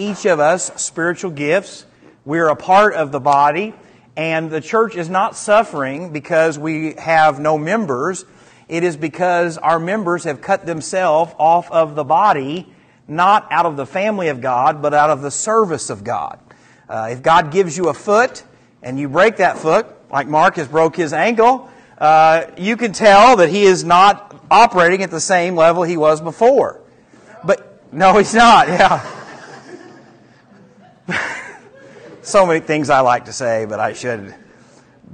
each of us spiritual gifts. We're a part of the body, and the church is not suffering because we have no members. It is because our members have cut themselves off of the body, not out of the family of God, but out of the service of God. Uh, if God gives you a foot and you break that foot, like Mark has broke his ankle, uh, you can tell that he is not operating at the same level he was before. But no, he's not. Yeah. so many things I like to say, but I should.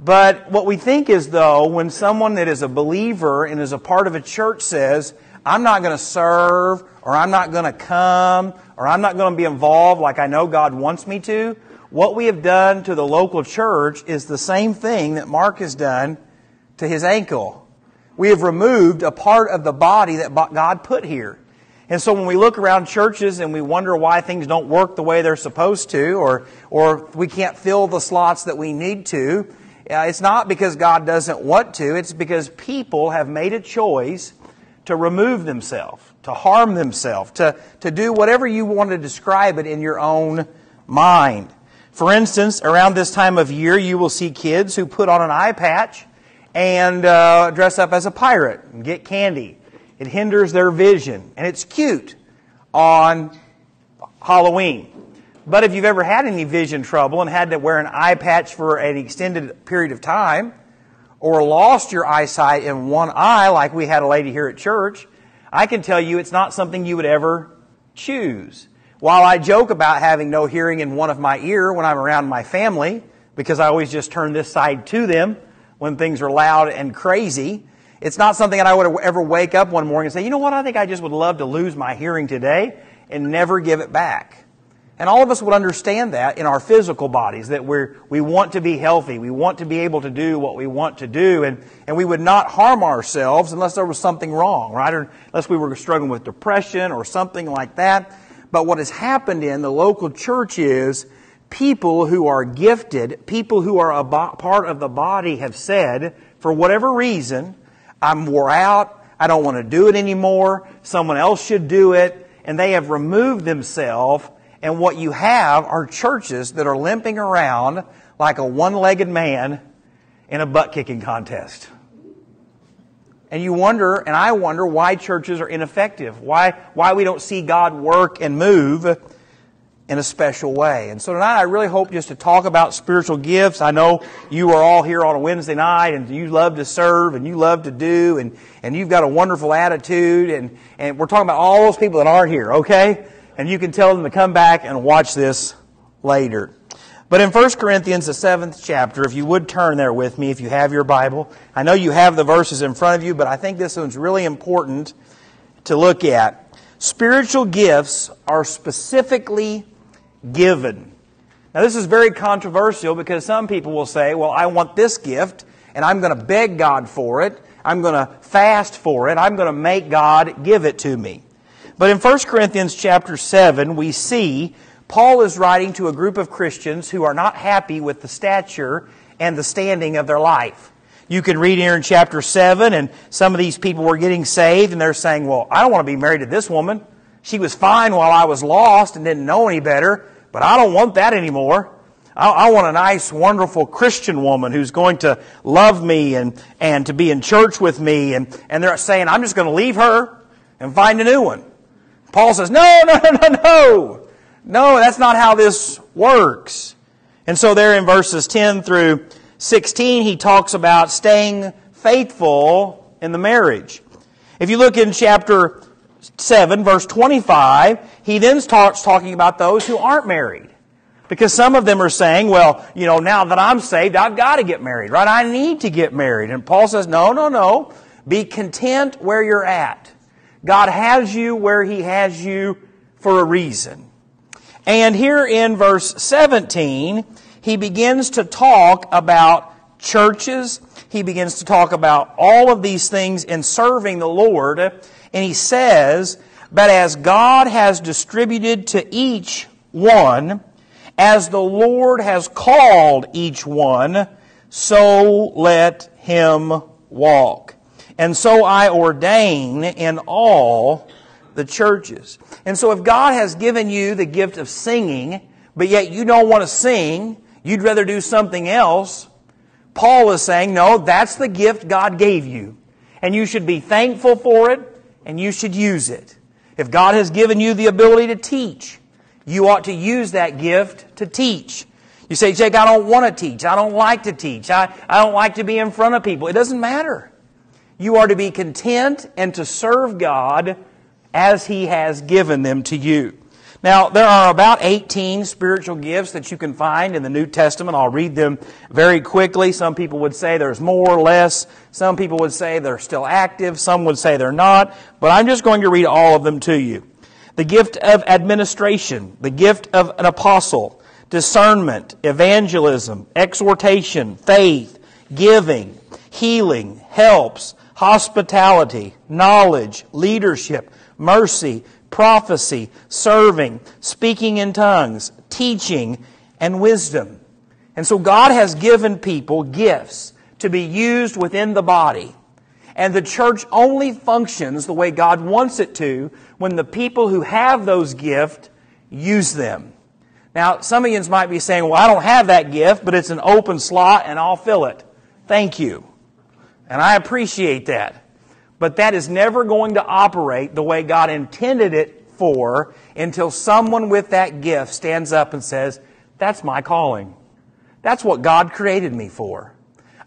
But what we think is, though, when someone that is a believer and is a part of a church says, I'm not going to serve, or I'm not going to come, or I'm not going to be involved like I know God wants me to, what we have done to the local church is the same thing that Mark has done to his ankle. We have removed a part of the body that God put here. And so when we look around churches and we wonder why things don't work the way they're supposed to, or, or we can't fill the slots that we need to, uh, it's not because God doesn't want to, it's because people have made a choice to remove themselves, to harm themselves, to, to do whatever you want to describe it in your own mind. For instance, around this time of year, you will see kids who put on an eye patch and uh, dress up as a pirate and get candy. It hinders their vision, and it's cute on Halloween. But if you've ever had any vision trouble and had to wear an eye patch for an extended period of time, or lost your eyesight in one eye, like we had a lady here at church, I can tell you it's not something you would ever choose. While I joke about having no hearing in one of my ear when I'm around my family, because I always just turn this side to them, when things are loud and crazy. It's not something that I would ever wake up one morning and say, you know what, I think I just would love to lose my hearing today and never give it back. And all of us would understand that in our physical bodies, that we're, we want to be healthy. We want to be able to do what we want to do. And, and we would not harm ourselves unless there was something wrong, right? Or unless we were struggling with depression or something like that. But what has happened in the local church is people who are gifted, people who are a bo- part of the body have said, for whatever reason, I'm wore out, I don't want to do it anymore, someone else should do it, and they have removed themselves, and what you have are churches that are limping around like a one-legged man in a butt-kicking contest. And you wonder, and I wonder, why churches are ineffective, why, why we don't see God work and move in a special way. And so tonight I really hope just to talk about spiritual gifts. I know you are all here on a Wednesday night and you love to serve and you love to do and, and you've got a wonderful attitude and, and we're talking about all those people that aren't here, okay? And you can tell them to come back and watch this later. But in 1 Corinthians, the seventh chapter, if you would turn there with me, if you have your Bible, I know you have the verses in front of you, but I think this one's really important to look at. Spiritual gifts are specifically given. Now, this is very controversial because some people will say, well, I want this gift, and I'm going to beg God for it. I'm going to fast for it. I'm going to make God give it to me. But in 1 Corinthians chapter 7, we see Paul is writing to a group of Christians who are not happy with the stature and the standing of their life. You can read here in chapter 7, and some of these people were getting saved, and they're saying, Well, I don't want to be married to this woman. She was fine while I was lost and didn't know any better, but I don't want that anymore. I, want a nice, wonderful Christian woman who's going to love me and, and to be in church with me. And, and they're saying, I'm just going to leave her and find a new one. Paul says, No, no, no, no, no. No, that's not how this works. And so, there in verses 10 through 16, he talks about staying faithful in the marriage. If you look in chapter 7, verse 25, he then starts talking about those who aren't married. Because some of them are saying, well, you know, now that I'm saved, I've got to get married, right? I need to get married. And Paul says, no, no, no. Be content where you're at. God has you where He has you for a reason. And here in verse 17, he begins to talk about churches. He begins to talk about all of these things in serving the Lord. And he says, But as God has distributed to each one, as the Lord has called each one, so let him walk. And so I ordain in all the churches. And so if God has given you the gift of singing, but yet you don't want to sing, you'd rather do something else, Paul is saying, no, that's the gift God gave you. And you should be thankful for it, and you should use it. If God has given you the ability to teach, you ought to use that gift to teach. You say, Jake, I don't want to teach. I don't like to teach. I, I don't like to be in front of people. It doesn't matter. You are to be content and to serve God as He has given them to you. Now, there are about 18 spiritual gifts that you can find in the New Testament. I'll read them very quickly. Some people would say there's more or less. Some people would say they're still active. Some would say they're not. But I'm just going to read all of them to you. The gift of administration, the gift of an apostle, discernment, evangelism, exhortation, faith, giving, healing, helps, hospitality, knowledge, leadership, mercy, prophecy, serving, speaking in tongues, teaching, and wisdom. And so God has given people gifts to be used within the body. And the church only functions the way God wants it to when the people who have those gifts use them. Now, some of you might be saying, well, I don't have that gift, but it's an open slot and I'll fill it. Thank you. And I appreciate that. But that is never going to operate the way God intended it for until someone with that gift stands up and says, That's my calling. That's what God created me for.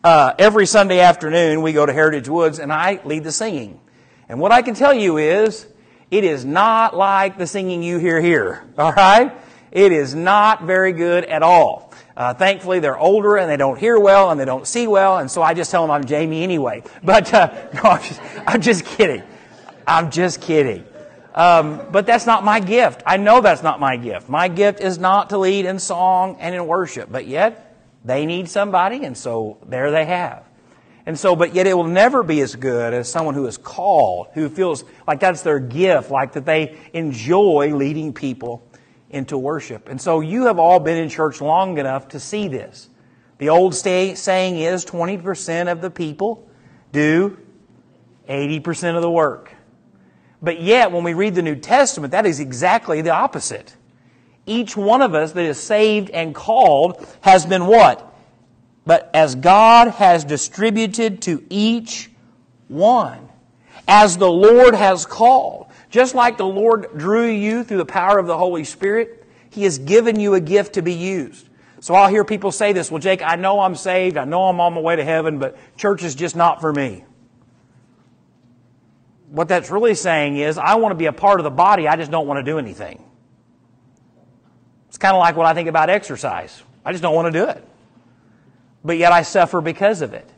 Uh, every Sunday afternoon, we go to Heritage Woods and I lead the singing. And what I can tell you is, it is not like the singing you hear here. All right? It is not very good at all. Uh, thankfully, they're older and they don't hear well and they don't see well, and so I just tell them I'm Jamie anyway. But uh, no, I'm just, I'm just kidding. I'm just kidding. Um, but that's not my gift. I know that's not my gift. My gift is not to lead in song and in worship, but yet they need somebody, and so there they have. And so, but yet it will never be as good as someone who is called, who feels like that's their gift, like that they enjoy leading people into worship. And so you have all been in church long enough to see this. The old saying is 20% of the people do 80% of the work. But yet, when we read the New Testament, that is exactly the opposite. Each one of us that is saved and called has been what? But as God has distributed to each one, as the Lord has called. Just like the Lord drew you through the power of the Holy Spirit, He has given you a gift to be used. So I'll hear people say this, well, Jake, I know I'm saved, I know I'm on my way to heaven, but church is just not for me. What that's really saying is, I want to be a part of the body, I just don't want to do anything. It's kind of like what I think about exercise. I just don't want to do it. But yet I suffer because of it.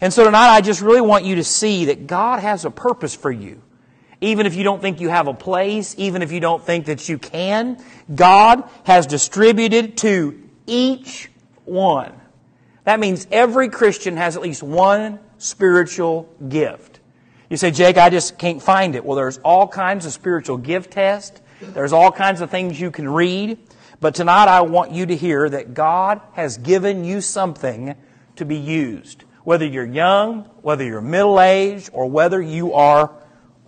And so tonight I just really want you to see that God has a purpose for you. Even if you don't think you have a place, even if you don't think that you can, God has distributed to each one. That means every Christian has at least one spiritual gift. You say, Jake, I just can't find it. Well, there's all kinds of spiritual gift tests. There's all kinds of things you can read. But tonight I want you to hear that God has given you something to be used. Whether you're young, whether you're middle aged, or whether you are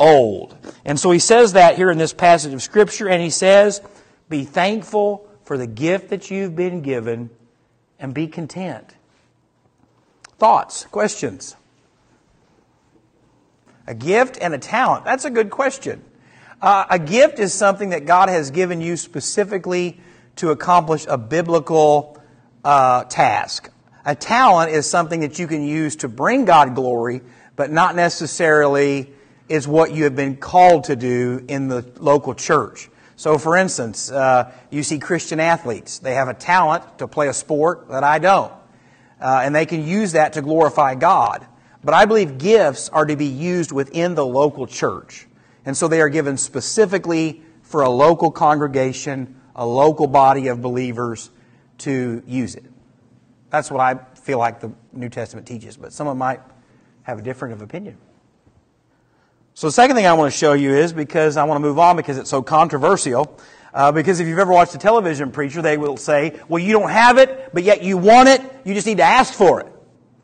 old. And so he says that here in this passage of Scripture, and he says, Be thankful for the gift that you've been given and be content. Thoughts, questions? A gift and a talent. That's a good question. Uh, a gift is something that God has given you specifically to accomplish a biblical uh, task. A talent is something that you can use to bring God glory, but not necessarily is what you have been called to do in the local church. So, for instance, uh, you see Christian athletes. They have a talent to play a sport that I don't. Uh, and they can use that to glorify God. But I believe gifts are to be used within the local church. And so they are given specifically for a local congregation, a local body of believers to use it. That's what I feel like the New Testament teaches, but someone might have a different of opinion. So the second thing I want to show you is because I want to move on because it's so controversial. Uh, because if you've ever watched a television preacher, they will say, well, you don't have it, but yet you want it. You just need to ask for it.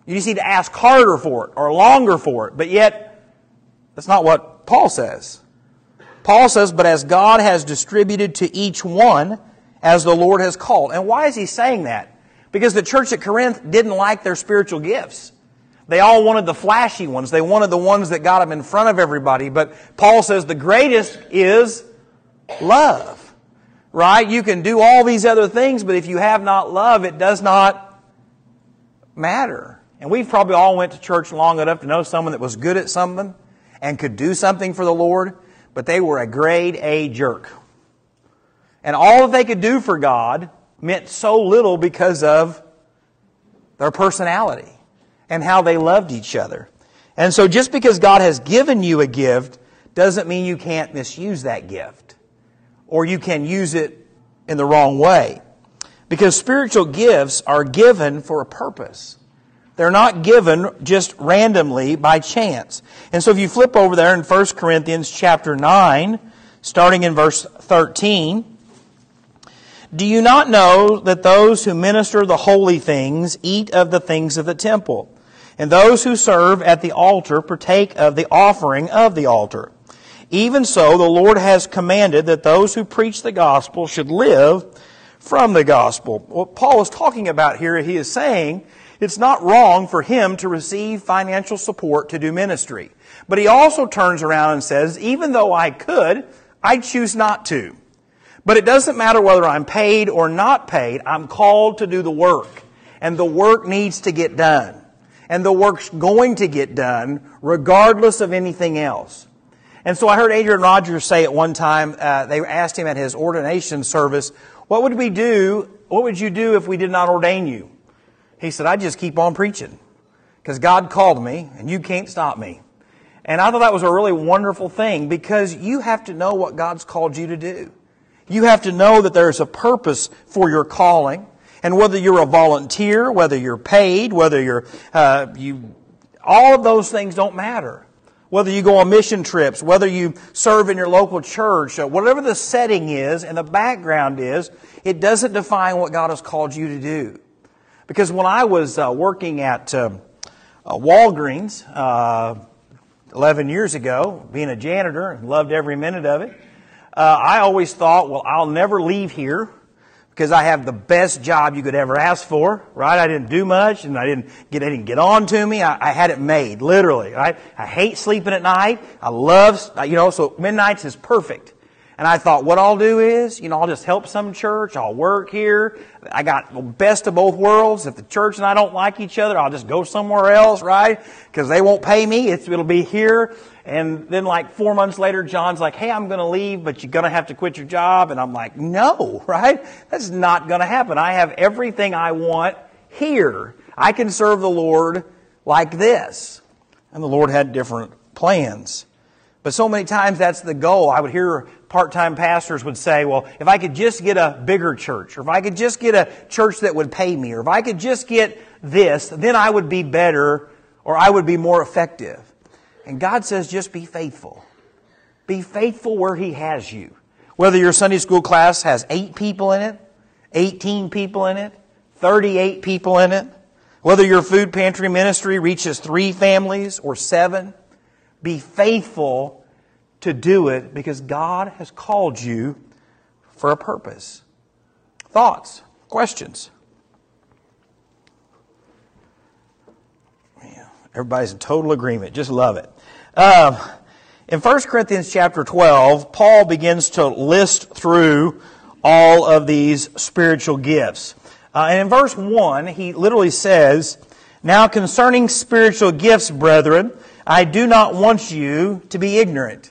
You just need to ask harder for it or longer for it. But yet, that's not what Paul says. Paul says, But as God has distributed to each one, as the Lord has called. And why is he saying that? Because the church at Corinth didn't like their spiritual gifts. They all wanted the flashy ones. They wanted the ones that got them in front of everybody. But Paul says the greatest is love. Right? You can do all these other things, but if you have not love, it does not matter. And we've probably all went to church long enough to know someone that was good at something and could do something for the Lord, but they were a grade A jerk. And all that they could do for God meant so little because of their personality and how they loved each other. And so just because God has given you a gift doesn't mean you can't misuse that gift or you can use it in the wrong way. Because spiritual gifts are given for a purpose. They're not given just randomly by chance. And so if you flip over there in 1 Corinthians chapter 9, starting in verse 13, do you not know that those who minister the holy things eat of the things of the temple? And those who serve at the altar partake of the offering of the altar. Even so, the Lord has commanded that those who preach the gospel should live from the gospel. What Paul is talking about here, he is saying it's not wrong for him to receive financial support to do ministry. But he also turns around and says, even though I could, I choose not to. But it doesn't matter whether I'm paid or not paid, I'm called to do the work. And the work needs to get done. And the work's going to get done regardless of anything else. And so I heard Adrian Rogers say at one time, uh, they asked him at his ordination service, what would we do, what would you do if we did not ordain you? He said, I'd just keep on preaching. Because God called me and you can't stop me. And I thought that was a really wonderful thing because you have to know what God's called you to do. You have to know that there's a purpose for your calling. And whether you're a volunteer, whether you're paid, whether you're, uh, you, all of those things don't matter. Whether you go on mission trips, whether you serve in your local church, uh, whatever the setting is and the background is, it doesn't define what God has called you to do. Because when I was uh, working at um, uh, Walgreens uh, 11 years ago, being a janitor, and loved every minute of it, uh, I always thought, well, I'll never leave here because I have the best job you could ever ask for, right? I didn't do much and I didn't get, it didn't get on to me. I, I had it made, literally, right? I hate sleeping at night. I love, you know, so midnights is perfect. And I thought, what I'll do is, you know, I'll just help some church. I'll work here. I got the best of both worlds. If the church and I don't like each other, I'll just go somewhere else, right? Because they won't pay me. It's, it'll be here. And then like four months later, John's like, hey, I'm going to leave, but you're going to have to quit your job. And I'm like, no, right? That's not going to happen. I have everything I want here. I can serve the Lord like this. And the Lord had different plans. But so many times that's the goal. I would hear part-time pastors would say, well, if I could just get a bigger church, or if I could just get a church that would pay me, or if I could just get this, then I would be better, or I would be more effective. And God says, just be faithful. Be faithful where He has you. Whether your Sunday school class has eight people in it, 18 people in it, 38 people in it, whether your food pantry ministry reaches three families or seven, be faithful to do it because God has called you for a purpose. Thoughts? Questions? Everybody's in total agreement. Just love it. Um, in 1 Corinthians chapter 12, Paul begins to list through all of these spiritual gifts. Uh, and in verse 1, he literally says, Now concerning spiritual gifts, brethren, I do not want you to be ignorant.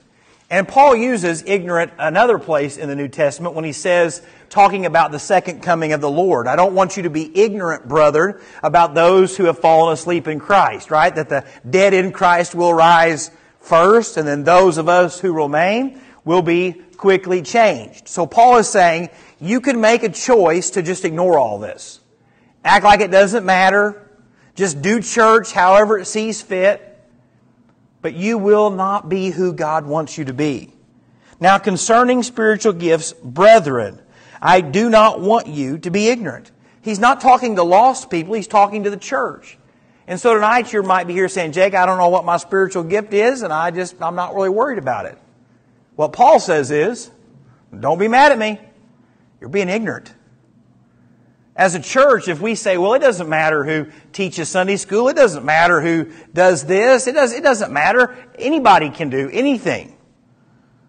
And Paul uses ignorant another place in the New Testament when he says, talking about the second coming of the Lord. I don't want you to be ignorant, brother, about those who have fallen asleep in Christ, right? That the dead in Christ will rise first, and then those of us who remain will be quickly changed. So Paul is saying, you can make a choice to just ignore all this. Act like it doesn't matter. Just do church however it sees fit but you will not be who God wants you to be. Now, concerning spiritual gifts, brethren, I do not want you to be ignorant. He's not talking to lost people, he's talking to the church. And so tonight you might be here saying, Jake, I don't know what my spiritual gift is, and I just, I'm not really worried about it. What Paul says is, don't be mad at me. You're being ignorant. As a church, if we say, well, it doesn't matter who teaches Sunday school, it doesn't matter who does this, it, does, it doesn't matter. Anybody can do anything.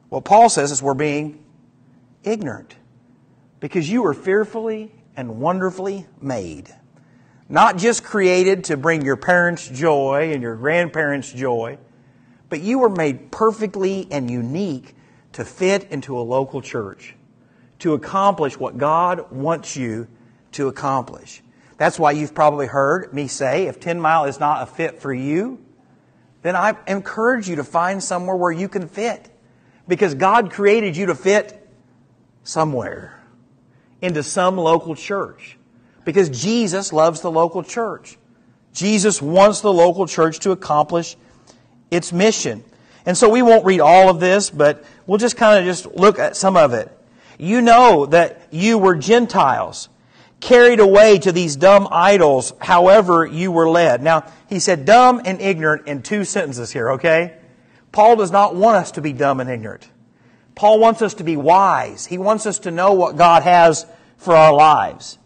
What Paul says is we're being ignorant because you were fearfully and wonderfully made. Not just created to bring your parents joy and your grandparents joy, but you were made perfectly and unique to fit into a local church, to accomplish what God wants you to accomplish. That's why you've probably heard me say if 10 Mile is not a fit for you, then I encourage you to find somewhere where you can fit. Because God created you to fit somewhere into some local church. Because Jesus loves the local church. Jesus wants the local church to accomplish its mission. And so we won't read all of this, but we'll just kind of just look at some of it. You know that you were Gentiles carried away to these dumb idols, however you were led. Now, he said dumb and ignorant in two sentences here, okay? Paul does not want us to be dumb and ignorant. Paul wants us to be wise. He wants us to know what God has for our lives.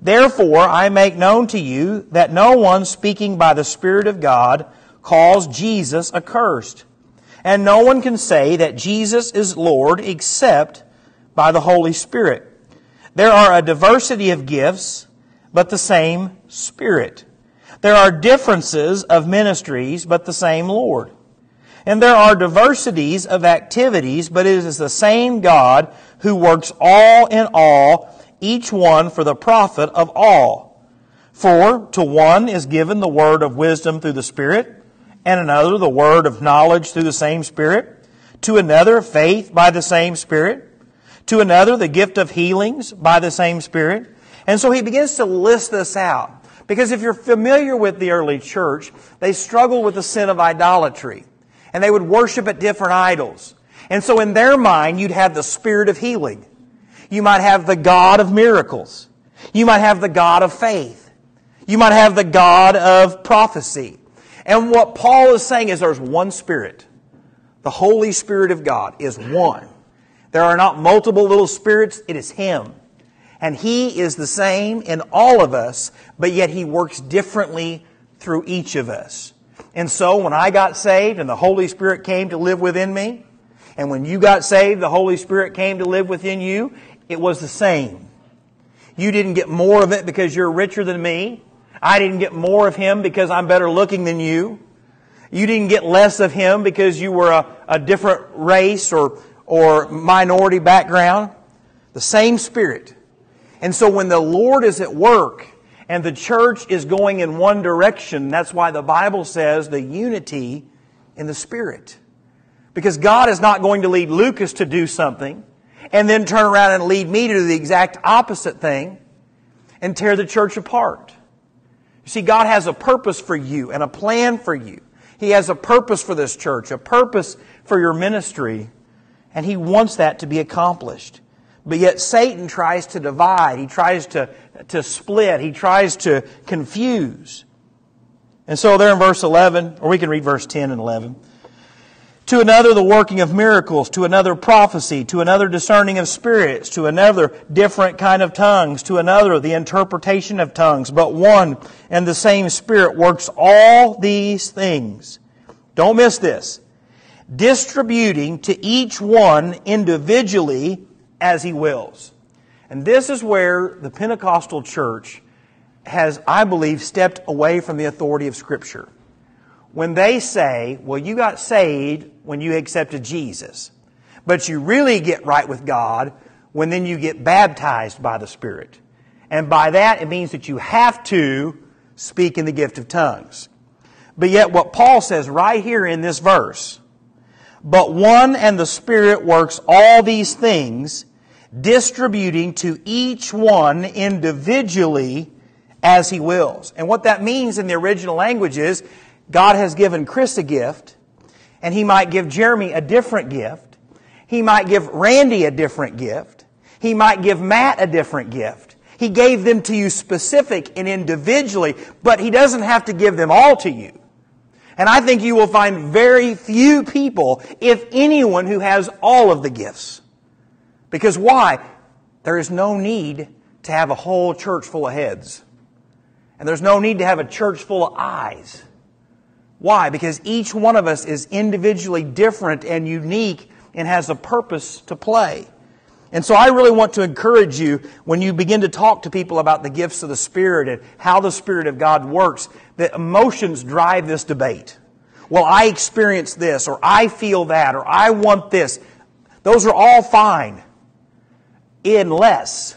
Therefore, I make known to you that no one speaking by the Spirit of God calls Jesus accursed. And no one can say that Jesus is Lord except by the Holy Spirit. There are a diversity of gifts, but the same Spirit. There are differences of ministries, but the same Lord. And there are diversities of activities, but it is the same God who works all in all, each one for the profit of all. For to one is given the word of wisdom through the Spirit, and another the word of knowledge through the same Spirit, to another faith by the same Spirit to another, the gift of healings by the same Spirit. And so he begins to list this out. Because if you're familiar with the early church, they struggled with the sin of idolatry. And they would worship at different idols. And so in their mind, you'd have the spirit of healing. You might have the God of miracles. You might have the God of faith. You might have the God of prophecy. And what Paul is saying is there's one Spirit. The Holy Spirit of God is one. There are not multiple little spirits, it is Him. And He is the same in all of us, but yet He works differently through each of us. And so when I got saved and the Holy Spirit came to live within me, and when you got saved, the Holy Spirit came to live within you, it was the same. You didn't get more of it because you're richer than me. I didn't get more of Him because I'm better looking than you. You didn't get less of Him because you were a, a different race or or minority background, the same Spirit. And so when the Lord is at work and the church is going in one direction, that's why the Bible says the unity in the Spirit. Because God is not going to lead Lucas to do something and then turn around and lead me to do the exact opposite thing and tear the church apart. You see, God has a purpose for you and a plan for you. He has a purpose for this church, a purpose for your ministry. And he wants that to be accomplished. But yet Satan tries to divide. He tries to, to split. He tries to confuse. And so there in verse 11, or we can read verse 10 and 11. To another, the working of miracles. To another, prophecy. To another, discerning of spirits. To another, different kind of tongues. To another, the interpretation of tongues. But one and the same Spirit works all these things. Don't miss this distributing to each one individually as he wills. And this is where the Pentecostal church has, I believe, stepped away from the authority of Scripture. When they say, well, you got saved when you accepted Jesus, but you really get right with God when then you get baptized by the Spirit. And by that, it means that you have to speak in the gift of tongues. But yet, what Paul says right here in this verse, but one and the Spirit works all these things, distributing to each one individually as He wills. And what that means in the original language is God has given Chris a gift, and He might give Jeremy a different gift. He might give Randy a different gift. He might give Matt a different gift. He gave them to you specific and individually, but He doesn't have to give them all to you. And I think you will find very few people, if anyone, who has all of the gifts. Because why? There is no need to have a whole church full of heads. And there's no need to have a church full of eyes. Why? Because each one of us is individually different and unique and has a purpose to play. And so I really want to encourage you when you begin to talk to people about the gifts of the Spirit and how the Spirit of God works, that emotions drive this debate. Well, I experience this, or I feel that, or I want this. Those are all fine, unless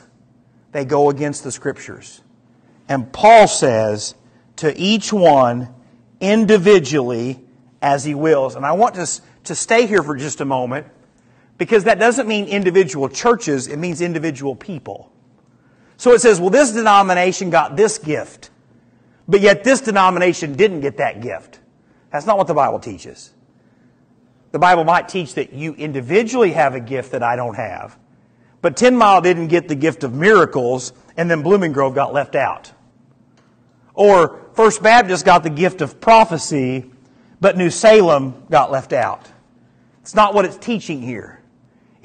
they go against the Scriptures. And Paul says to each one individually as he wills. And I want to, to stay here for just a moment because that doesn't mean individual churches, it means individual people. So it says, well, this denomination got this gift, but yet this denomination didn't get that gift. That's not what the Bible teaches. The Bible might teach that you individually have a gift that I don't have, but Ten Mile didn't get the gift of miracles, and then Blooming Grove got left out. Or First Baptist got the gift of prophecy, but New Salem got left out. It's not what it's teaching here.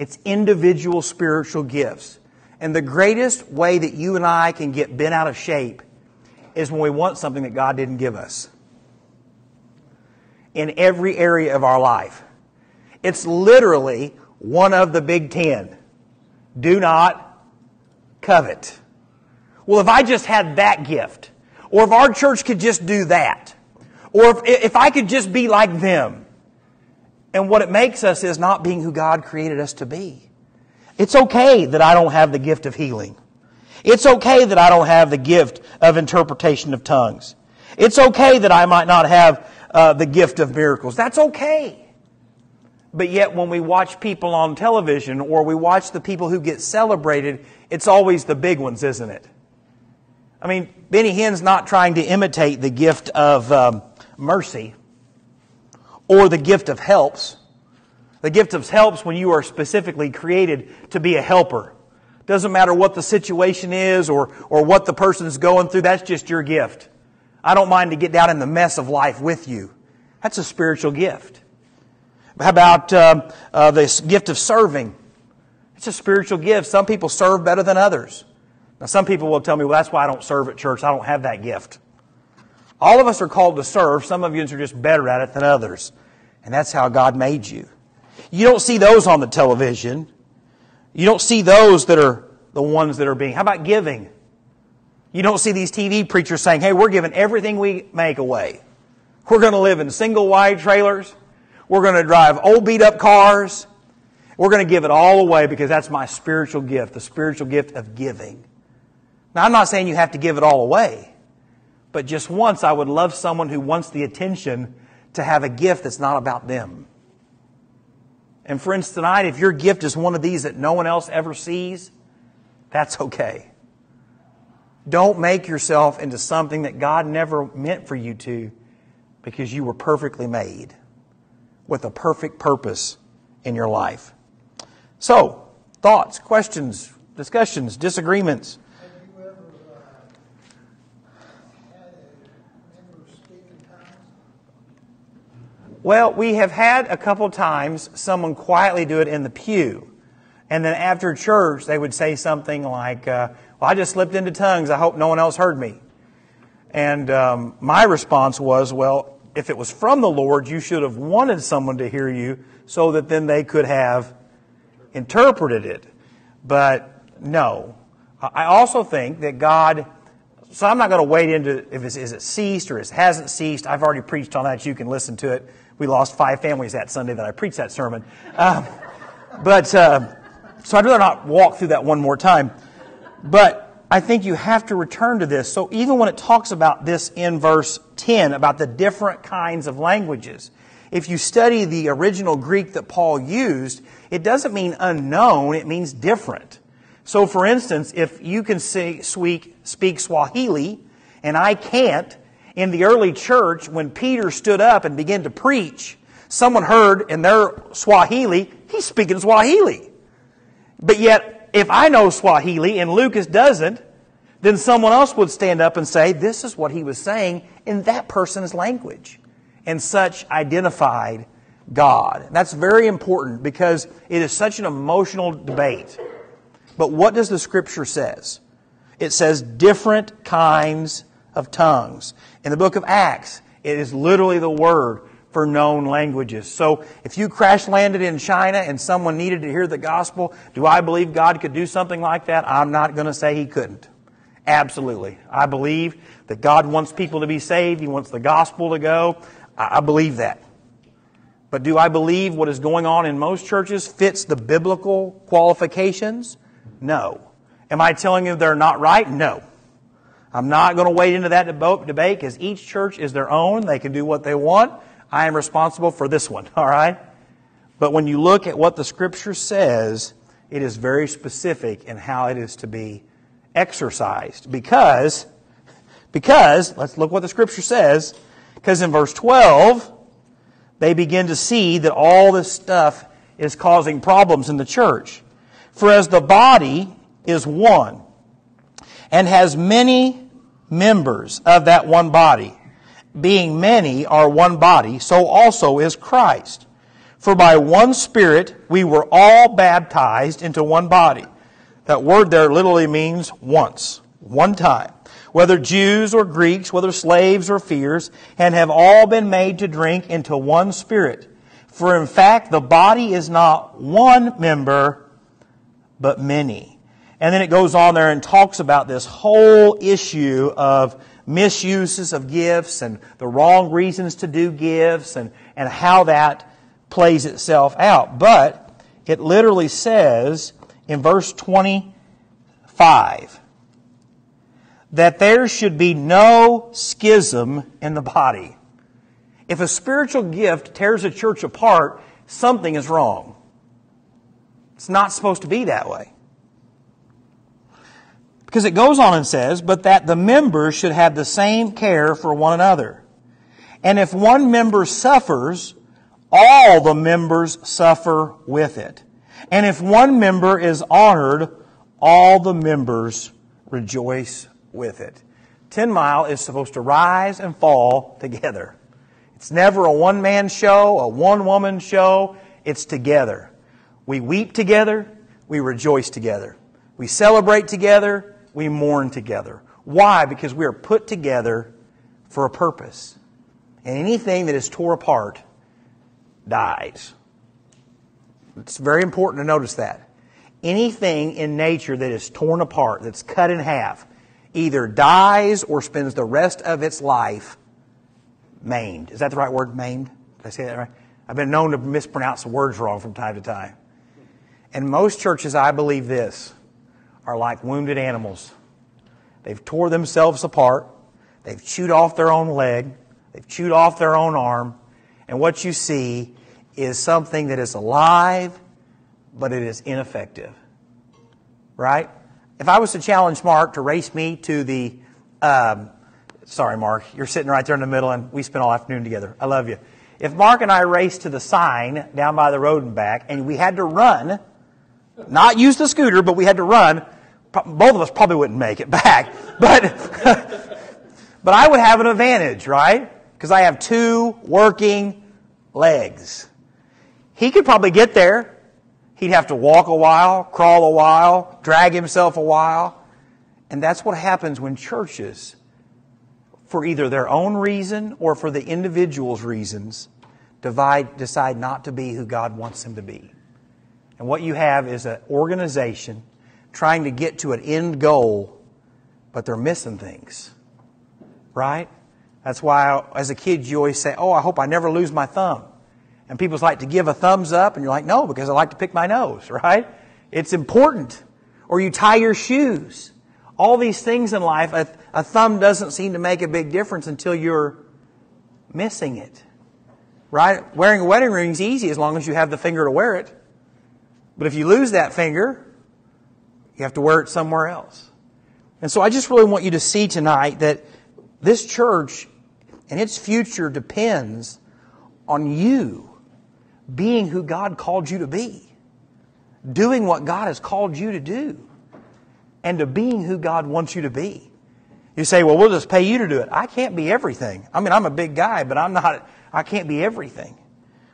It's individual spiritual gifts. And the greatest way that you and I can get bent out of shape is when we want something that God didn't give us. In every area of our life. It's literally one of the big ten. Do not covet. Well, if I just had that gift, or if our church could just do that, or if, if I could just be like them, and what it makes us is not being who God created us to be. It's okay that I don't have the gift of healing. It's okay that I don't have the gift of interpretation of tongues. It's okay that I might not have uh, the gift of miracles. That's okay. But yet, when we watch people on television or we watch the people who get celebrated, it's always the big ones, isn't it? I mean, Benny Hinn's not trying to imitate the gift of um, mercy or the gift of helps. The gift of helps when you are specifically created to be a helper. Doesn't matter what the situation is or, or what the person is going through, that's just your gift. I don't mind to get down in the mess of life with you. That's a spiritual gift. How about uh, uh, this gift of serving? It's a spiritual gift. Some people serve better than others. Now, some people will tell me, well, that's why I don't serve at church. I don't have that gift. All of us are called to serve. Some of you are just better at it than others. And that's how God made you. You don't see those on the television. You don't see those that are the ones that are being. How about giving? You don't see these TV preachers saying, hey, we're giving everything we make away. We're going to live in single wide trailers. We're going to drive old beat up cars. We're going to give it all away because that's my spiritual gift, the spiritual gift of giving. Now, I'm not saying you have to give it all away, but just once I would love someone who wants the attention to have a gift that's not about them. And friends, tonight, if your gift is one of these that no one else ever sees, that's okay. Don't make yourself into something that God never meant for you to because you were perfectly made with a perfect purpose in your life. So, thoughts, questions, discussions, disagreements. Well, we have had a couple times someone quietly do it in the pew. And then after church, they would say something like, uh, Well, I just slipped into tongues. I hope no one else heard me. And um, my response was, Well, if it was from the Lord, you should have wanted someone to hear you so that then they could have interpreted it. But no. I also think that God, so I'm not going to wade into if it's, is it ceased or it hasn't ceased. I've already preached on that. You can listen to it. We lost five families that Sunday that I preached that sermon. Um, but, uh, so I'd rather not walk through that one more time. But I think you have to return to this. So even when it talks about this in verse 10, about the different kinds of languages, if you study the original Greek that Paul used, it doesn't mean unknown, it means different. So for instance, if you can say, speak, speak Swahili and I can't, in the early church, when Peter stood up and began to preach, someone heard in their Swahili, he's speaking Swahili. But yet, if I know Swahili and Lucas doesn't, then someone else would stand up and say, This is what he was saying in that person's language. and such identified God. And that's very important because it is such an emotional debate. But what does the scripture says? It says different kinds of tongues. In the book of Acts, it is literally the word for known languages. So if you crash landed in China and someone needed to hear the gospel, do I believe God could do something like that? I'm not going to say he couldn't. Absolutely. I believe that God wants people to be saved. He wants the gospel to go. I believe that. But do I believe what is going on in most churches fits the biblical qualifications? No. Am I telling you they're not right? No. I'm not going to wade into that debate because each church is their own. They can do what they want. I am responsible for this one, all right? But when you look at what the scripture says, it is very specific in how it is to be exercised. Because, because, let's look what the scripture says, because in verse 12, they begin to see that all this stuff is causing problems in the church. For as the body is one and has many members of that one body, being many are one body, so also is Christ. For by one Spirit we were all baptized into one body. That word there literally means once, one time. Whether Jews or Greeks, whether slaves or fears, and have all been made to drink into one Spirit. For in fact, the body is not one member, but many. And then it goes on there and talks about this whole issue of misuses of gifts and the wrong reasons to do gifts and, and how that plays itself out. But it literally says in verse 25 that there should be no schism in the body. If a spiritual gift tears a church apart, something is wrong. It's not supposed to be that way. Because it goes on and says, but that the members should have the same care for one another. And if one member suffers, all the members suffer with it. And if one member is honored, all the members rejoice with it. Ten Mile is supposed to rise and fall together. It's never a one man show, a one woman show. It's together. We weep together. We rejoice together. We celebrate together we mourn together. Why? Because we are put together for a purpose. And anything that is tore apart dies. It's very important to notice that. Anything in nature that is torn apart, that's cut in half, either dies or spends the rest of its life maimed. Is that the right word? Maimed? Did I say that right? I've been known to mispronounce words wrong from time to time. And most churches, I believe this are like wounded animals. They've tore themselves apart. They've chewed off their own leg. They've chewed off their own arm. And what you see is something that is alive, but it is ineffective. Right? If I was to challenge Mark to race me to the, um, sorry, Mark, you're sitting right there in the middle and we spent all afternoon together. I love you. If Mark and I raced to the sign down by the road and back and we had to run, not use the scooter, but we had to run. Both of us probably wouldn't make it back. But, but I would have an advantage, right? Because I have two working legs. He could probably get there. He'd have to walk a while, crawl a while, drag himself a while. And that's what happens when churches, for either their own reason or for the individual's reasons, divide, decide not to be who God wants them to be. And what you have is an organization trying to get to an end goal, but they're missing things. Right? That's why, as a kid, you always say, Oh, I hope I never lose my thumb. And people like to give a thumbs up, and you're like, No, because I like to pick my nose, right? It's important. Or you tie your shoes. All these things in life, a, a thumb doesn't seem to make a big difference until you're missing it. Right? Wearing a wedding ring is easy as long as you have the finger to wear it. But if you lose that finger, you have to wear it somewhere else. And so I just really want you to see tonight that this church and its future depends on you being who God called you to be, doing what God has called you to do, and to being who God wants you to be. You say, well, we'll just pay you to do it. I can't be everything. I mean, I'm a big guy, but I'm not, I can't be everything.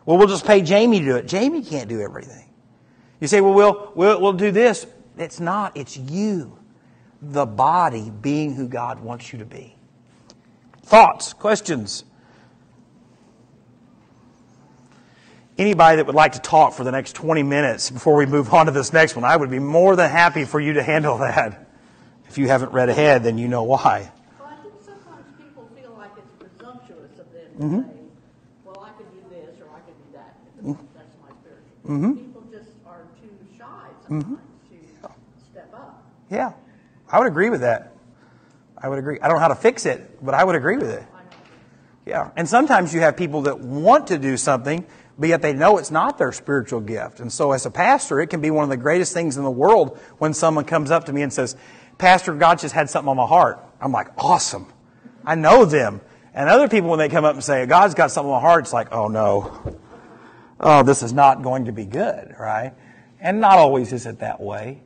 Well, we'll just pay Jamie to do it. Jamie can't do everything. You say, well, we'll, we'll, we'll do this. It's not, it's you, the body, being who God wants you to be. Thoughts, questions? Anybody that would like to talk for the next 20 minutes before we move on to this next one, I would be more than happy for you to handle that. If you haven't read ahead, then you know why. Well, I think sometimes people feel like it's presumptuous of them to mm-hmm. say, well, I could do this or I could do that. Mm-hmm. That's my spiritual. Mm-hmm. People just are too shy sometimes mm-hmm. step up. Yeah, I would agree with that. I would agree. I don't know how to fix it, but I would agree with it. Yeah, and sometimes you have people that want to do something, but yet they know it's not their spiritual gift. And so, as a pastor, it can be one of the greatest things in the world when someone comes up to me and says, Pastor, God just had something on my heart. I'm like, awesome. I know them. And other people, when they come up and say, God's got something on my heart, it's like, oh no. Oh, this is not going to be good, right? And not always is it that way,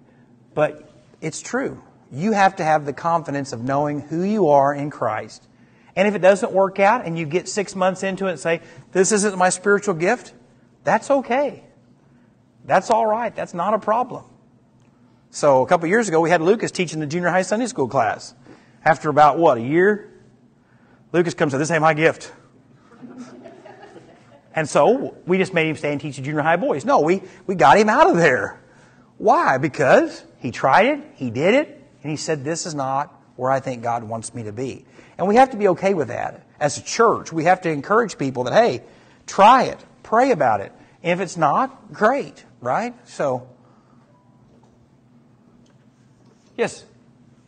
but it's true. You have to have the confidence of knowing who you are in Christ. And if it doesn't work out and you get six months into it and say, this isn't my spiritual gift, that's okay. That's all right. That's not a problem. So a couple years ago, we had Lucas teaching the junior high Sunday school class. After about, what, a year? Lucas comes to this ain't my gift. And so we just made him stay and teach the junior high boys. No, we, we got him out of there. Why? Because he tried it, he did it, and he said, This is not where I think God wants me to be. And we have to be okay with that. As a church, we have to encourage people that, hey, try it, pray about it. if it's not, great, right? So Yes.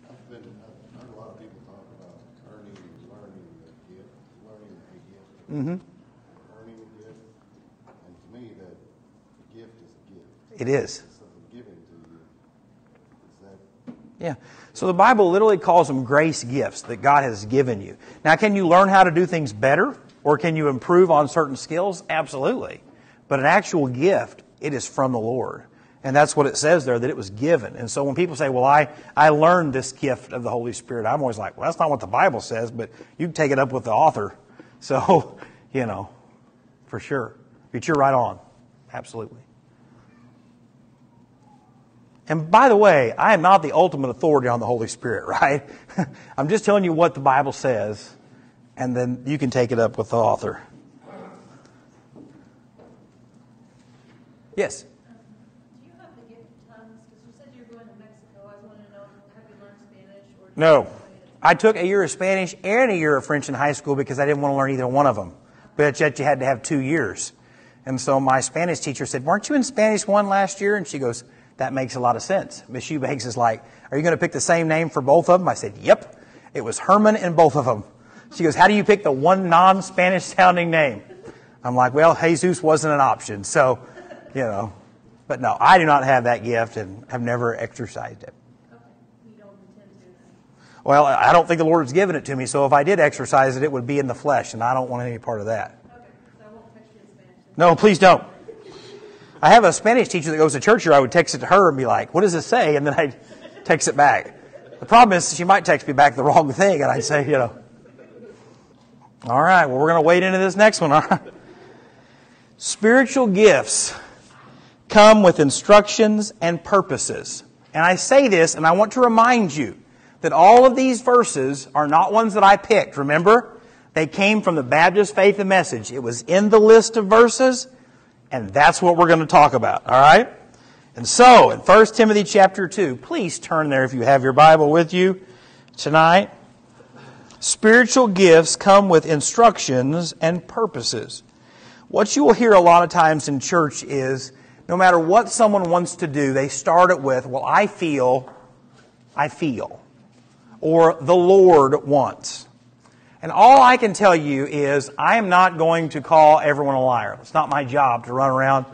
I've been, I've heard a lot of people talk about earning and learning a gift, learning a gift, Mm-hmm. earning a gift. And to me, that gift is a gift. It is. It's something given to you. Is that Yeah. So the Bible literally calls them grace gifts that God has given you. Now, can you learn how to do things better or can you improve on certain skills? Absolutely. But an actual gift, it is from the Lord. And that's what it says there, that it was given. And so when people say, well, I, I learned this gift of the Holy Spirit, I'm always like, well, that's not what the Bible says, but you can take it up with the author. So, you know, for sure. But you're right on. Absolutely. And by the way, I am not the ultimate authority on the Holy Spirit, right? I'm just telling you what the Bible says, and then you can take it up with the author. Yes? Do you have the gift of tongues? Because you said you're going to Mexico. I want to know have you learned Spanish or do you think that's a good one? No. I took a year of Spanish and a year of French in high school because I didn't want to learn either one of them. But yet you had to have two years. And so my Spanish teacher said, Weren't you in Spanish one last year? And she goes, That makes a lot of sense. Miss Eubanks is like, Are you going to pick the same name for both of them? I said, Yep. It was Herman in both of them. She goes, How do you pick the one non Spanish sounding name? I'm like, Well, Jesus wasn't an option. So, you know. But no, I do not have that gift and have never exercised it. Well, I don't think the Lord's given it to me, so if I did exercise it, it would be in the flesh, and I don't want any part of that. Okay, so I won't text you in Spanish. No, please don't. I have a Spanish teacher that goes to church here. I would text it to her and be like, what does it say? And then I'd text it back. The problem is she might text me back the wrong thing, and I'd say, you know. All right, well, we're going to wade into this next one. Spiritual gifts come with instructions and purposes. And I say this, and I want to remind you that all of these verses are not ones that I picked, remember? They came from the Baptist Faith and Message. It was in the list of verses, and that's what we're going to talk about, all right? And so, in 1 Timothy chapter 2, please turn there if you have your Bible with you tonight. Spiritual gifts come with instructions and purposes. What you will hear a lot of times in church is no matter what someone wants to do, they start it with, well, I feel, I feel or the Lord wants. And all I can tell you is I am not going to call everyone a liar. It's not my job to run around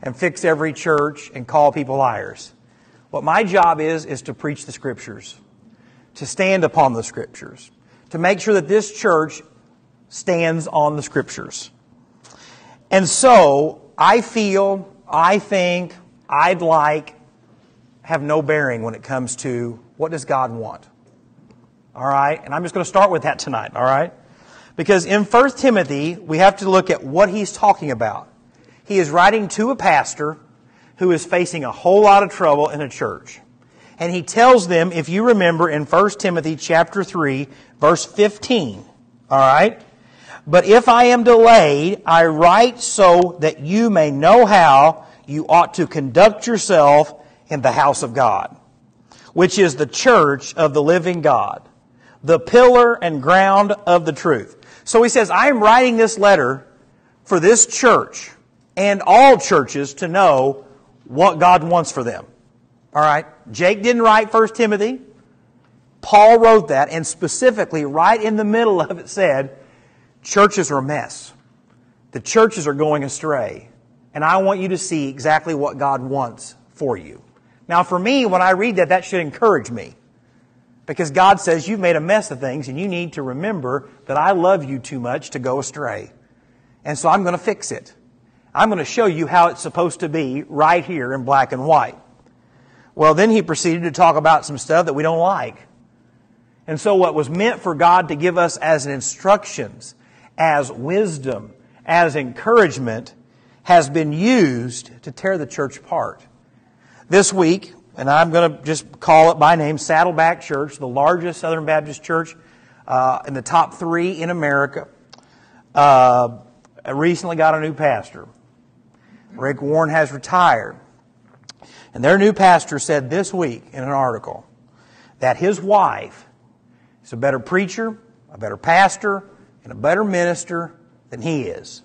and fix every church and call people liars. What my job is, is to preach the scriptures, to stand upon the scriptures, to make sure that this church stands on the scriptures. And so I feel, I think, I'd like have no bearing when it comes to what does God want. All right? And I'm just going to start with that tonight. All right? Because in 1 Timothy, we have to look at what he's talking about. He is writing to a pastor who is facing a whole lot of trouble in a church. And he tells them, if you remember in 1 Timothy chapter 3, verse 15, all right? But if I am delayed, I write so that you may know how you ought to conduct yourself in the house of God, which is the church of the living God, the pillar and ground of the truth. So he says, I am writing this letter for this church and all churches to know what God wants for them. All right? Jake didn't write 1 Timothy. Paul wrote that, and specifically, right in the middle of it said, churches are a mess. The churches are going astray. And I want you to see exactly what God wants for you. Now, for me, when I read that, that should encourage me. Because God says you've made a mess of things and you need to remember that I love you too much to go astray. And so I'm going to fix it. I'm going to show you how it's supposed to be right here in black and white. Well, then he proceeded to talk about some stuff that we don't like. And so what was meant for God to give us as instructions, as wisdom, as encouragement, has been used to tear the church apart. This week, and I'm going to just call it by name, Saddleback Church, the largest Southern Baptist church uh, in the top three in America, uh, recently got a new pastor. Rick Warren has retired. And their new pastor said this week in an article that his wife is a better preacher, a better pastor, and a better minister than he is.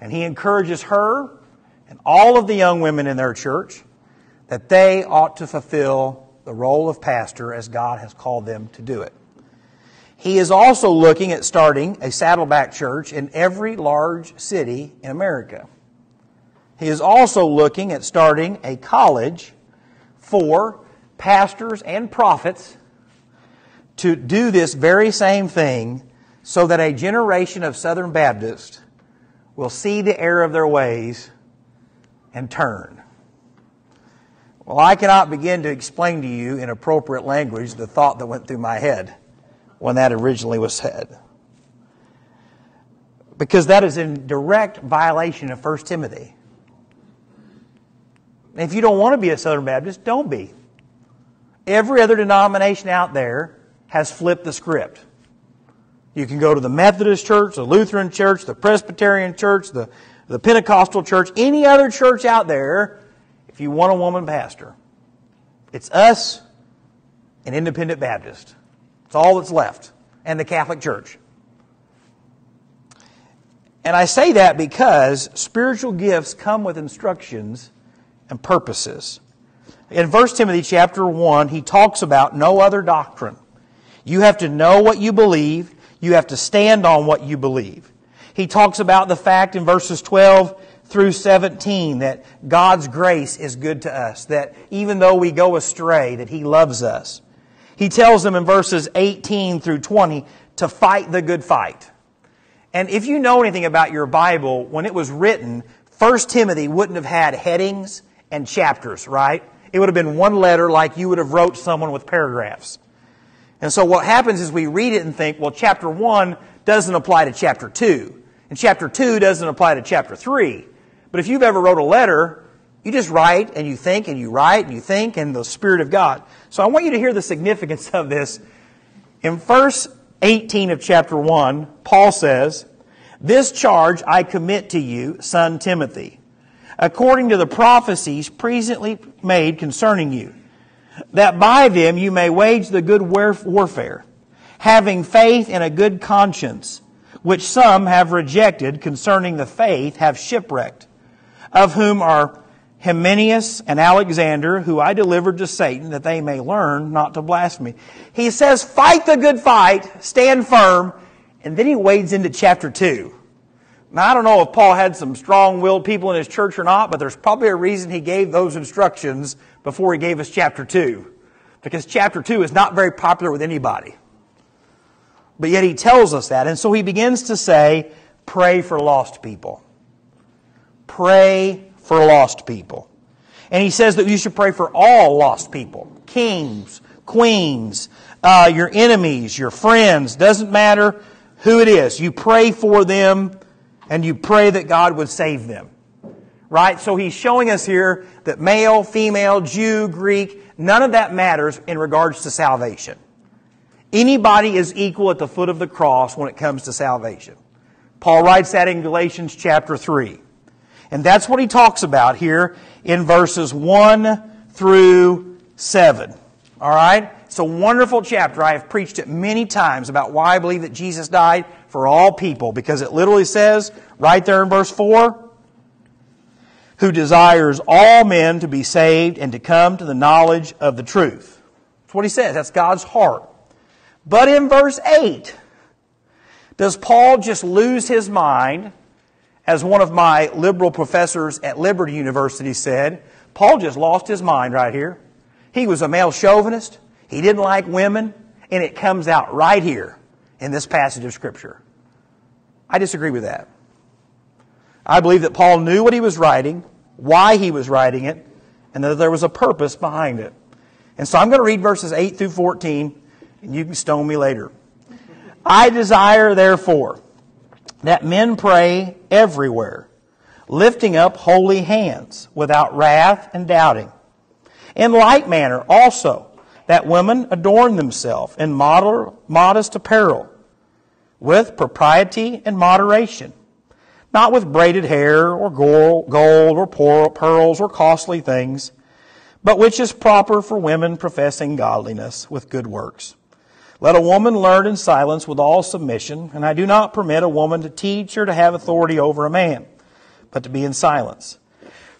And he encourages her and all of the young women in their church that they ought to fulfill the role of pastor as God has called them to do it. He is also looking at starting a saddleback church in every large city in America. He is also looking at starting a college for pastors and prophets to do this very same thing so that a generation of Southern Baptists will see the error of their ways and turn. Well, I cannot begin to explain to you in appropriate language the thought that went through my head when that originally was said. Because that is in direct violation of 1 Timothy. if you don't want to be a Southern Baptist, don't be. Every other denomination out there has flipped the script. You can go to the Methodist church, the Lutheran church, the Presbyterian church, the, the Pentecostal church, any other church out there if you want a woman pastor. It's us and Independent Baptist. It's all that's left. And the Catholic Church. And I say that because spiritual gifts come with instructions and purposes. In 1 Timothy chapter 1, he talks about no other doctrine. You have to know what you believe. You have to stand on what you believe. He talks about the fact in verses 12 through 17 that God's grace is good to us, that even though we go astray, that He loves us. He tells them in verses 18 through 20 to fight the good fight. And if you know anything about your Bible, when it was written, 1 Timothy wouldn't have had headings and chapters, right? It would have been one letter like you would have wrote someone with paragraphs. And so what happens is we read it and think, well, chapter 1 doesn't apply to chapter 2. And chapter 2 doesn't apply to chapter 3. But if you've ever wrote a letter, you just write and you think and you write and you think and the Spirit of God. So I want you to hear the significance of this. In verse 18 of chapter 1, Paul says, This charge I commit to you, son Timothy, according to the prophecies presently made concerning you, that by them you may wage the good warfare, having faith and a good conscience, which some have rejected concerning the faith have shipwrecked of whom are Hymenaeus and Alexander, who I delivered to Satan, that they may learn not to blaspheme. He says, fight the good fight, stand firm, and then he wades into chapter 2. Now, I don't know if Paul had some strong willed people in his church or not, but there's probably a reason he gave those instructions before he gave us chapter 2. Because chapter 2 is not very popular with anybody. But yet he tells us that. And so he begins to say, pray for lost people. Pray for lost people. And he says that you should pray for all lost people kings, queens, uh, your enemies, your friends, doesn't matter who it is. You pray for them and you pray that God would save them. Right? So he's showing us here that male, female, Jew, Greek, none of that matters in regards to salvation. Anybody is equal at the foot of the cross when it comes to salvation. Paul writes that in Galatians chapter 3. And that's what he talks about here in verses 1 through 7. All right? It's a wonderful chapter. I have preached it many times about why I believe that Jesus died for all people because it literally says right there in verse 4 who desires all men to be saved and to come to the knowledge of the truth. That's what he says. That's God's heart. But in verse 8, does Paul just lose his mind? As one of my liberal professors at Liberty University said, Paul just lost his mind right here. He was a male chauvinist. He didn't like women. And it comes out right here in this passage of Scripture. I disagree with that. I believe that Paul knew what he was writing, why he was writing it, and that there was a purpose behind it. And so I'm going to read verses 8 through 14, and you can stone me later. I desire, therefore, that men pray everywhere, lifting up holy hands without wrath and doubting. In like manner, also, that women adorn themselves in modest apparel, with propriety and moderation, not with braided hair or gold or pearls or costly things, but which is proper for women professing godliness with good works. Let a woman learn in silence with all submission, and I do not permit a woman to teach or to have authority over a man, but to be in silence.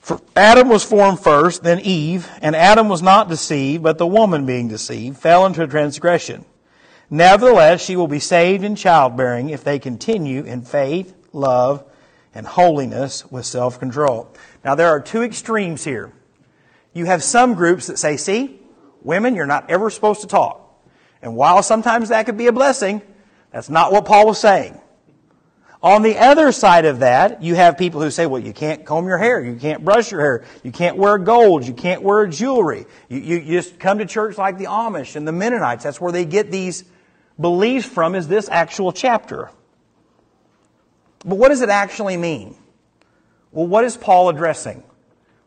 For Adam was formed first, then Eve, and Adam was not deceived, but the woman being deceived fell into transgression. Nevertheless, she will be saved in childbearing if they continue in faith, love, and holiness with self control. Now, there are two extremes here. You have some groups that say, see, women, you're not ever supposed to talk. And while sometimes that could be a blessing, that's not what Paul was saying. On the other side of that, you have people who say, well, you can't comb your hair, you can't brush your hair, you can't wear gold, you can't wear jewelry. You, you, you just come to church like the Amish and the Mennonites. That's where they get these beliefs from, is this actual chapter. But what does it actually mean? Well, what is Paul addressing?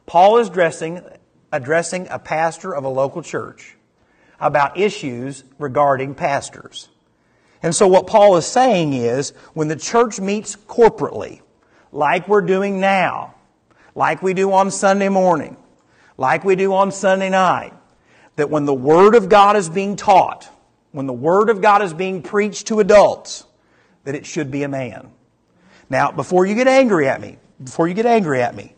Paul is addressing, addressing a pastor of a local church about issues regarding pastors. And so what Paul is saying is when the church meets corporately, like we're doing now, like we do on Sunday morning, like we do on Sunday night, that when the Word of God is being taught, when the Word of God is being preached to adults, that it should be a man. Now, before you get angry at me, before you get angry at me,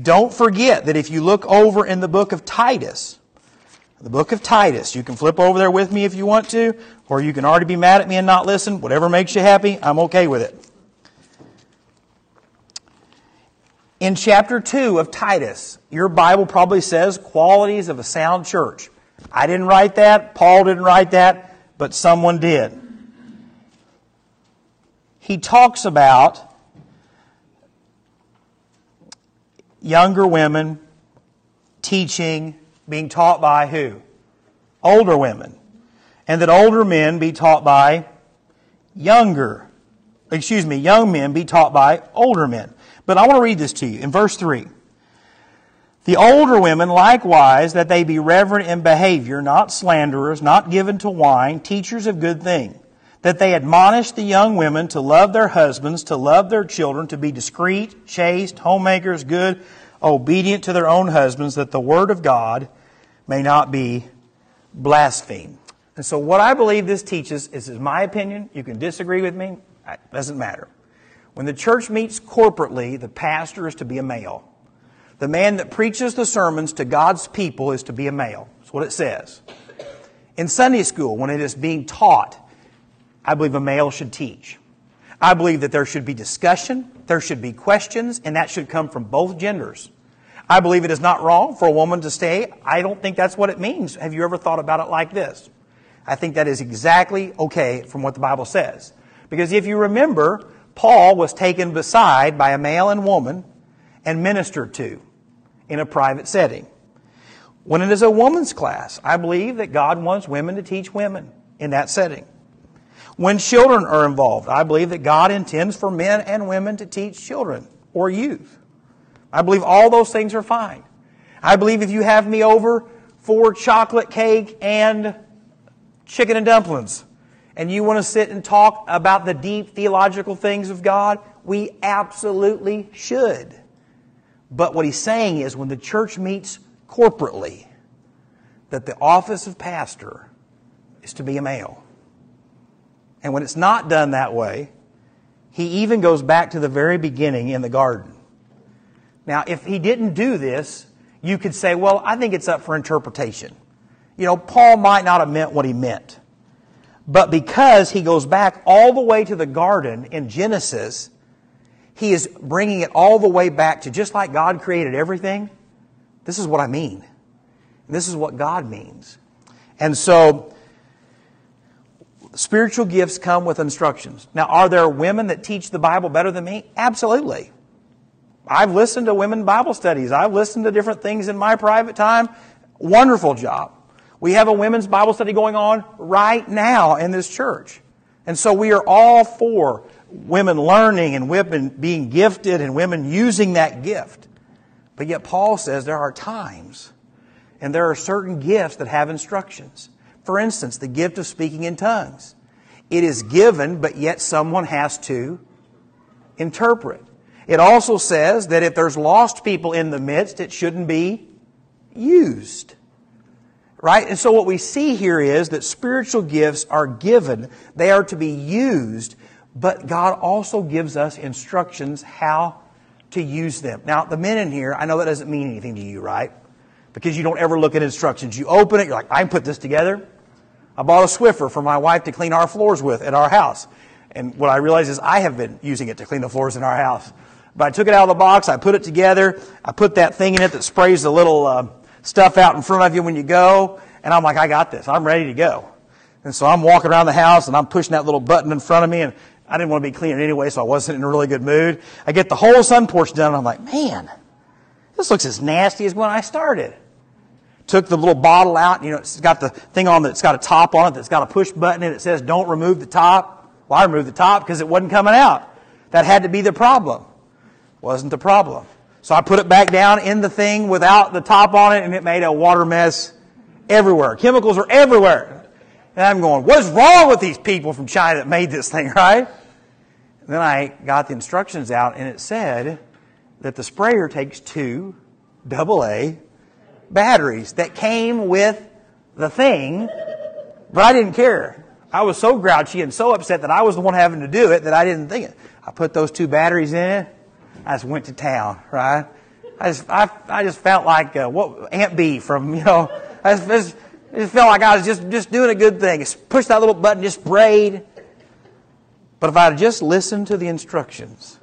don't forget that if you look over in the book of Titus, the book of Titus. You can flip over there with me if you want to, or you can already be mad at me and not listen. Whatever makes you happy, I'm okay with it. In chapter 2 of Titus, your Bible probably says qualities of a sound church. I didn't write that, Paul didn't write that, but someone did. He talks about younger women teaching being taught by who? Older women. And that older men be taught by younger, excuse me, young men be taught by older men. But I want to read this to you in verse 3. The older women likewise, that they be reverent in behavior, not slanderers, not given to wine, teachers of good things, that they admonish the young women to love their husbands, to love their children, to be discreet, chaste, homemakers, good, obedient to their own husbands, that the word of God may not be blasphemed. And so, what I believe this teaches is, is my opinion. You can disagree with me, it doesn't matter. When the church meets corporately, the pastor is to be a male. The man that preaches the sermons to God's people is to be a male. That's what it says. In Sunday school, when it is being taught, I believe a male should teach. I believe that there should be discussion, there should be questions, and that should come from both genders. I believe it is not wrong for a woman to stay. I don't think that's what it means. Have you ever thought about it like this? I think that is exactly okay from what the Bible says. Because if you remember, Paul was taken beside by a male and woman and ministered to in a private setting. When it is a woman's class, I believe that God wants women to teach women. in that setting. When children are involved, I believe that God intends for men and women to teach children or youth. I believe all those things are fine. I believe if you have me over for chocolate cake and chicken and dumplings, and you want to sit and talk about the deep theological things of God, we absolutely should. But what he's saying is when the church meets corporately, that the office of pastor is to be a male. And when it's not done that way, he even goes back to the very beginning in the garden. Now, if he didn't do this, you could say, well, I think it's up for interpretation. You know, Paul might not have meant what he meant. But because he goes back all the way to the garden in Genesis, he is bringing it all the way back to just like God created everything. This is what I mean. This is what God means. And so, spiritual gifts come with instructions. Now, are there women that teach the Bible better than me? Absolutely. I've listened to women Bible studies. I've listened to different things in my private time. Wonderful job. We have a women's Bible study going on right now in this church. And so we are all for women learning and women being gifted and women using that gift. But yet Paul says there are times and there are certain gifts that have instructions. For instance, the gift of speaking in tongues. It is given, but yet someone has to interpret. It also says that if there's lost people in the midst, it shouldn't be used. Right? And so what we see here is that spiritual gifts are given, they are to be used, but God also gives us instructions how to use them. Now, the men in here, I know that doesn't mean anything to you, right? Because you don't ever look at instructions. You open it, you're like, I can put this together. I bought a Swiffer for my wife to clean our floors with at our house. And what I realize is I have been using it to clean the floors in our house. But I took it out of the box, I put it together, I put that thing in it that sprays the little uh, stuff out in front of you when you go. And I'm like, I got this. I'm ready to go. And so I'm walking around the house and I'm pushing that little button in front of me and I didn't want to be cleaning anyway, so I wasn't in a really good mood. I get the whole sun porch done and I'm like, man, this looks as nasty as when I started. Took the little bottle out, you know, it's got the thing on that's got a top on it that's got a push button and it says don't remove the top. Well, I removed the top because it wasn't coming out. That had to be the problem. Wasn't the problem. So I put it back down in the thing without the top on it, and it made a water mess everywhere. Chemicals are everywhere. And I'm going, what's wrong with these people from China that made this thing, right? And then I got the instructions out, and it said that the sprayer takes two AA batteries that came with the thing, but I didn't care. I was so grouchy and so upset that I was the one having to do it that I didn't think it. I put those two batteries in it. I just went to town, right? I just, I, I just felt like uh, what Aunt Bee from, you know, I just, just, felt like I was just, just doing a good thing. Just pushed that little button, just prayed. But if I had just listened to the instructions,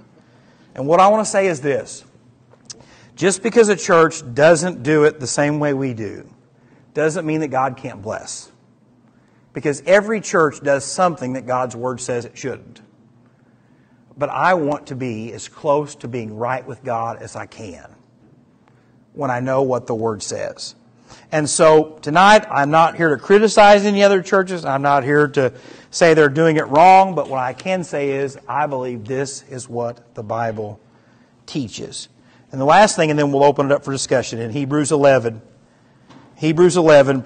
and what I want to say is this just because a church doesn't do it the same way we do, doesn't mean that God can't bless. Because every church does something that God's Word says it shouldn't but I want to be as close to being right with God as I can when I know what the Word says. And so tonight, I'm not here to criticize any other churches. I'm not here to say they're doing it wrong, but what I can say is I believe this is what the Bible teaches. And the last thing, and then we'll open it up for discussion, in Hebrews 11. Hebrews 11,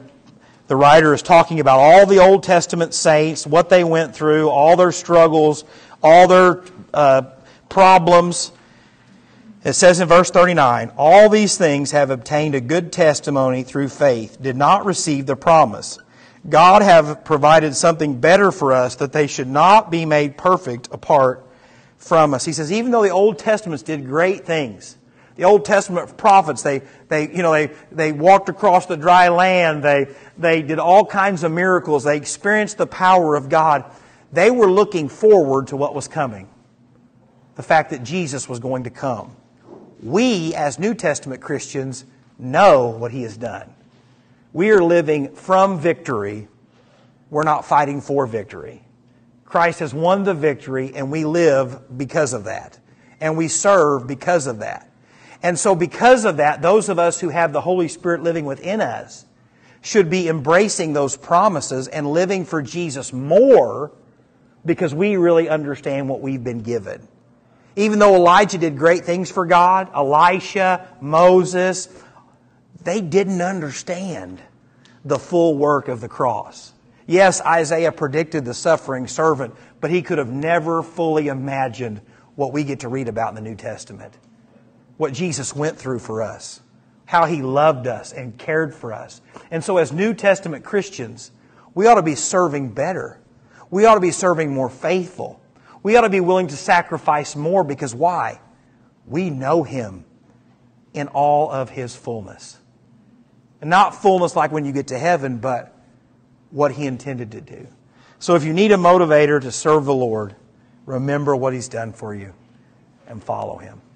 the writer is talking about all the Old Testament saints, what they went through, all their struggles, all their uh, problems. It says in verse 39 All these things have obtained a good testimony through faith, did not receive the promise. God have provided something better for us that they should not be made perfect apart from us. He says, even though the Old Testaments did great things, the Old Testament prophets, they, they, you know, they, they walked across the dry land, they, they did all kinds of miracles, they experienced the power of God. They were looking forward to what was coming the fact that Jesus was going to come. We, as New Testament Christians, know what he has done. We are living from victory. We're not fighting for victory. Christ has won the victory, and we live because of that. And we serve because of that. And so, because of that, those of us who have the Holy Spirit living within us should be embracing those promises and living for Jesus more because we really understand what we've been given. Even though Elijah did great things for God, Elisha, Moses, they didn't understand the full work of the cross. Yes, Isaiah predicted the suffering servant, but he could have never fully imagined what we get to read about in the New Testament. What Jesus went through for us, how he loved us and cared for us. And so, as New Testament Christians, we ought to be serving better. We ought to be serving more faithful. We ought to be willing to sacrifice more because why? We know him in all of his fullness. And not fullness like when you get to heaven, but what he intended to do. So if you need a motivator to serve the Lord, remember what he's done for you and follow him.